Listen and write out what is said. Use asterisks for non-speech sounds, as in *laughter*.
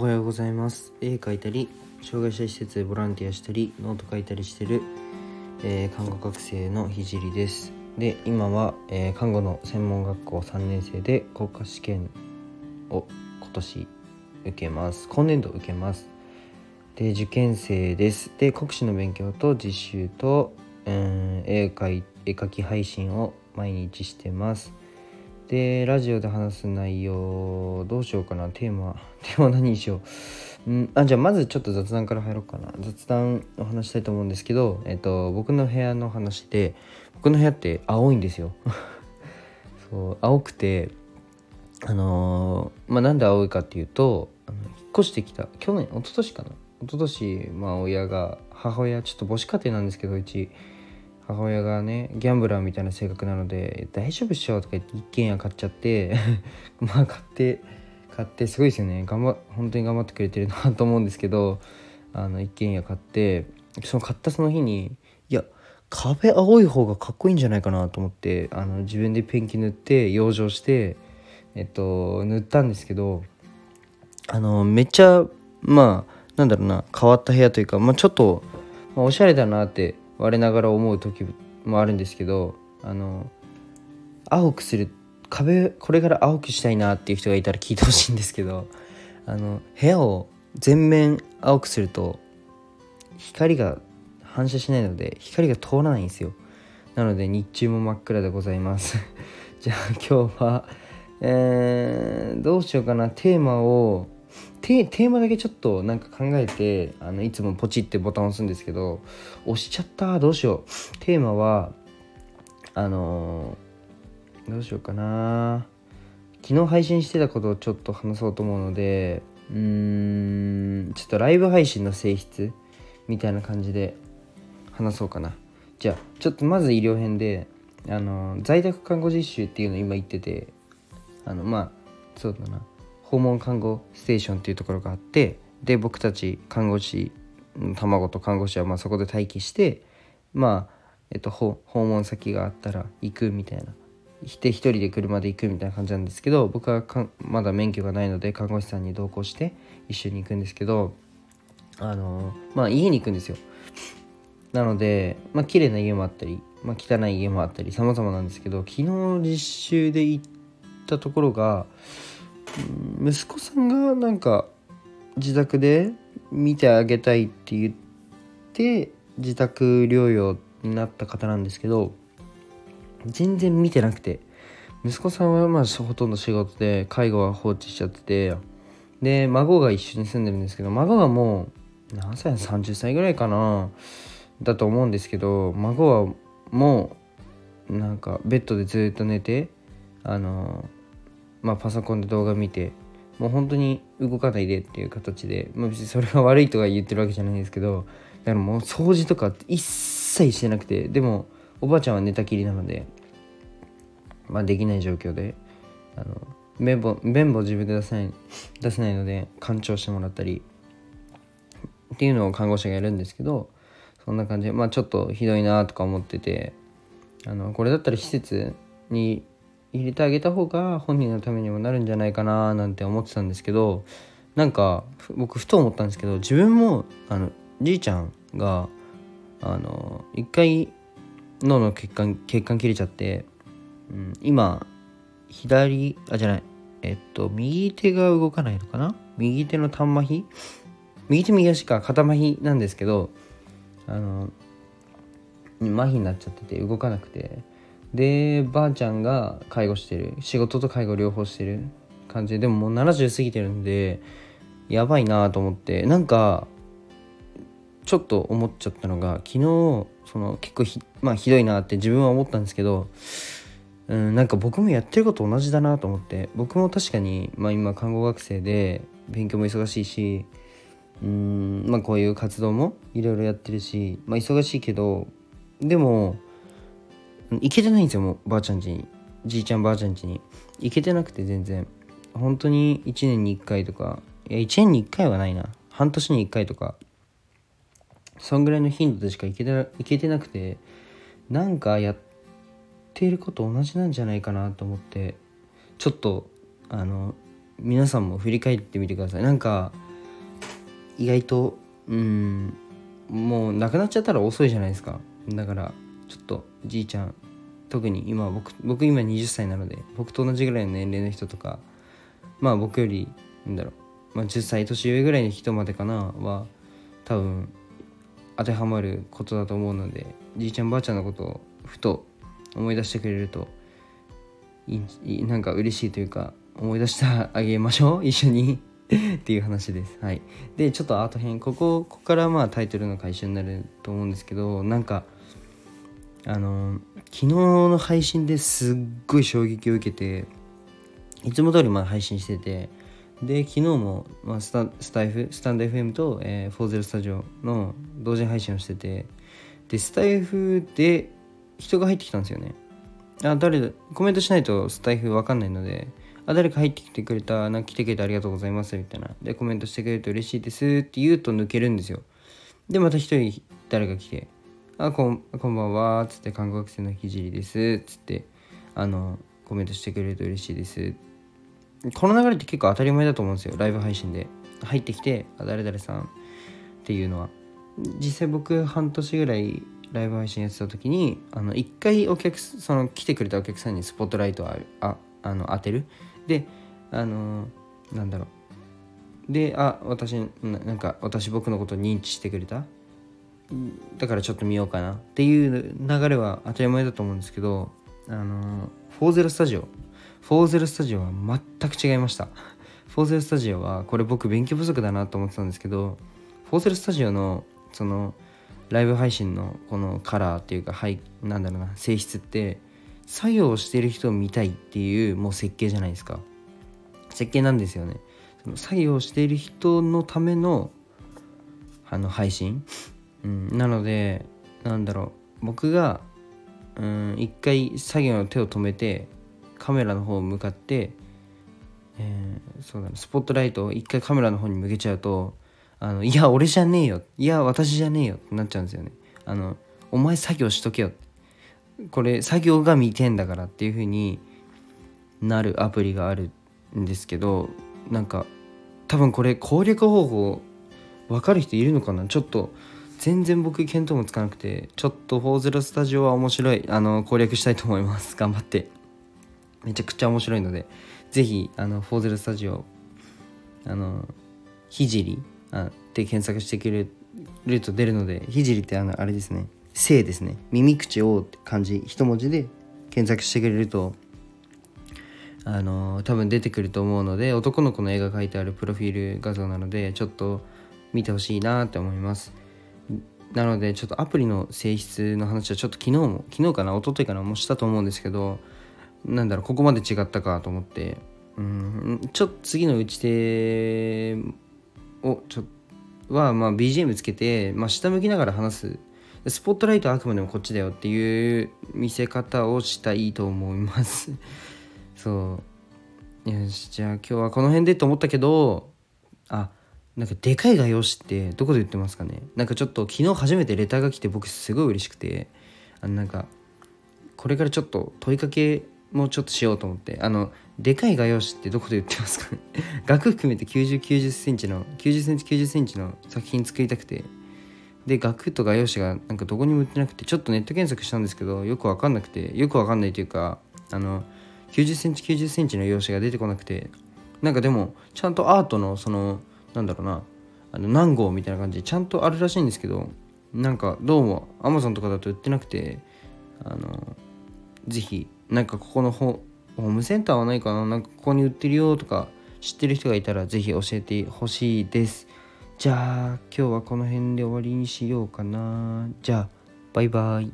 おはようございます。絵描いたり障害者施設でボランティアしたりノート書いたりしてる、えー看護学生のひじりです。で今は、えー看護の専門学校3年生で国家試験を今年受けます。今年度受けます。で受験生です。で国試の勉強と実習と、うん絵描絵描き配信を毎日してます。でラジオで話す内容どうしようかな。テーマ *laughs* テーマ何にしよう、うん、あじゃあまずちょっと雑談から入ろうかな。雑談を話したいと思うんですけど、えっと、僕の部屋の話で僕の部屋って青いんですよ。*laughs* そう青くてあのーまあなんで青いかっていうとあの引っ越してきた。去年一昨年かな。一昨年まあ親が母親ちょっと母子家庭なんですけどうち。母親がねギャンブラーみたいな性格なので「大丈夫っしょ」とか言って一軒家買っちゃって *laughs* まあ買って買ってすごいですよね。頑張本当に頑張ってくれてるなと思うんですけどあの一軒家買ってその買ったその日にいや壁青い方がかっこいいんじゃないかなと思ってあの自分でペンキ塗って養生してえっと塗ったんですけどあのめっちゃまあなんだろうな変わった部屋というか、まあ、ちょっと、まあ、おしゃれだなって我ながら思う時もあるんですけどあの青くする壁これから青くしたいなっていう人がいたら聞いてほしいんですけど *laughs* あの部屋を全面青くすると光が反射しないので光が通らないんですよ。なので日中も真っ暗でございます。*laughs* じゃあ今日はえー、どうしようかな。テーマをテテーマだけちょっとなんか考えてあのいつもポチってボタン押すんですけど押しちゃった。どうしよう。テーマはあのどうしようかな。昨日配信してたことをちょっと話そうと思うのでうーんちょっとライブ配信の性質みたいな感じで話そうかな。じゃあちょっとまず医療編であの在宅看護実習っていうの今言っててあのまあそうだな。訪問看護ステーションっていうところがあってで僕たち看護師の卵と看護師はまそこで待機してまあえっと訪問先があったら行くみたいな。で一人で車で行くみたいな感じなんですけど僕はまだ免許がないので看護師さんに同行して一緒に行くんですけどあのまあ家に行くんですよ。なのでまあ綺麗な家もあったり、まあ、汚い家もあったり様々なんですけど昨日実習で行ったところが息子さんがなんか自宅で見てあげたいって言って自宅療養になった方なんですけど全然見てなくて。息子さんはまあほとんど仕事で介護は放置しちゃっててで孫が一緒に住んでるんですけど孫がもう何歳30歳ぐらいかなだと思うんですけど孫はもうなんかベッドでずっと寝てあのまあパソコンで動画見てもう本当に動かないでっていう形で、まあ、別にそれが悪いとか言ってるわけじゃないんですけどだからもう掃除とか一切してなくてでもおばあちゃんは寝たきりなのでまあできない状況であの綿棒綿棒自分で出せない出せないので干潮してもらったりっていうのを看護師がやるんですけどそんな感じでまあちょっとひどいなとか思っててあのこれだったら施設に入れてあげた方が本人のためにもなるんじゃないかななんて思ってたんですけどなんか僕ふと思ったんですけど自分もあのじいちゃんがあの一回脳の血管血管切れちゃって、うん、今左あじゃないえっと右手が動かないのかな？右手の端麻痺右手右足か肩麻痺なんですけどあの麻痺になっちゃってて動かなくて。でばあちゃんが介護してる。仕事と介護両方してる感じ。ででももう70過ぎてるんでやばいなと思って。なんかちょっと思っちゃったのが昨日その結構ひ,、まあ、ひどいなって自分は思ったんですけどうんなんか僕もやってること同じだなと思って。僕も確かに、まあ、今看護学生で勉強も忙しいしうんまあこういう活動もいろいろやってるし、まあ、忙しいけどでも行けてないんですよもうばあちゃん家に。じいちゃんばあちゃん家に行けてなくて全然。本当に1年に1回とか。いや1年に1回はないな。半年に1回とか。そんぐらいの頻度でしか行けてな行けてなくてなんかやっていること同じなんじゃないかなと思って。ちょっとあの皆さんも振り返ってみてください。なんか意外とうんもう亡くなっちゃったら遅いじゃないですか。だからちょっとじいちゃん特に今僕僕今20歳なので僕と同じぐらいの年齢の人とかまあ僕よりなんだろう、まあ、10歳年上ぐらいの人までかなは多分当てはまることだと思うのでじいちゃんばあちゃんのことをふと思い出してくれるといいなんか嬉しいというか思い出してあげましょう *laughs* 一緒にっていう話です。はい、でちょっとアート編ここここからまあタイトルの回収になると思うんですけどなんかあの昨日の配信ですっごい衝撃を受けていつも通りまあ配信しててで昨日も、まあ、スタスタイフスタンド FM と、えー、フォーゼルスタジオの同時配信をしててでスタイフで人が入ってきたんですよね。あ誰コメントしないとスタイフわかんないのであ誰か入ってきてくれたなんか来てくれてありがとうございますみたいな。でコメントしてくれると嬉しいですって言うと抜けるんですよ。でまた一人誰か来て。あこんこんばんはつって看護学生のひじりです。つってあのコメントしてくれると嬉しいです。この流れって結構当たり前だと思うんですよ。ライブ配信で。入ってきてあ誰々さんっていうのは。実際僕半年ぐらいライブ配信やってた時にあの1回お客その来てくれたお客さんにスポットライトをああの当てる。であのなんだろう。であ私なんか私僕のこと認知してくれた？だからちょっと見ようかなっていう流れは当たり前だと思うんですけどあのフォーゼルスタジオ。フォーゼルスタジオは全く違いました。フォーゼルスタジオはこれ僕勉強不足だなと思ってたんですけどフォーゼルスタジオのそのライブ配信のこのカラーっていうかはいなんだろうな性質って作業をしてる人を見たいっていうもう設計じゃないですか。設計なんですよね。その作業をしている人のためのあの配信、うん、なのでなんだろう。僕がうん一回作業の手を止めてカメラの方を向かって、えー、そうだね。スポットライトを一回カメラの方に向けちゃうとあのいや俺じゃねえよ。いや私じゃねえよ。ってなっちゃうんですよね。あのお前作業しとけよ。これ作業が見てんだからっていう風になるアプリがあるんですけどなんか多分これ攻略方法分かる人いるのかな。ちょっと全然僕見当もつかなくてちょっと40スタジオは面白いあの攻略したいと思います。頑張って。めちゃくちゃ面白いので是非あの40スタジオあのひじりって検索してくれると出るのでひじりってあのあれですね「性」ですね。耳口をって漢字一文字で検索してくれるとあの多分出てくると思うので男の子の絵が描いてあるプロフィール画像なのでちょっと見てほしいなって思います。なのでちょっとアプリの性質の話はちょっと昨日も昨日かな一昨日かなもしたと思うんですけどなんだろうここまで違ったかと思って。うんちょっと次の打ち手をちょはまあ BGM つけて、まあ、下向きながら話す。スポットライトはあくまでもこっちだよっていう見せ方をしたいと思います。*laughs* そう。よしじゃあ今日はこの辺でと思ったけどあなんかでかい画用紙ってどこで売ってますかね？なんかちょっと昨日初めてレターが来て僕すごい嬉しくてあのなんかこれからちょっと問いかけもうちょっとしようと思ってあのでかい画用紙ってどこで売ってますかね？*laughs* 額含めて90、90センチの90センチ、90センチの作品作りたくてで額と画用紙がなんかどこにも売ってなくてちょっとネット検索したんですけどよくわかんなくてよくわかんないというかあの90センチ90センチの用紙が出てこなくてなんかでもちゃんとアートのそのなんだろうな。あの何号みたいな感じ。でちゃんとあるらしいんですけどなんかどうも Amazon とかだと売ってなくてあのぜひなんかここのホームセンターはないかな。なんかここに売ってるよとか知ってる人がいたらぜひ教えてほしいです。じゃあ今日はこの辺で終わりにしようかな。じゃあバイバイ。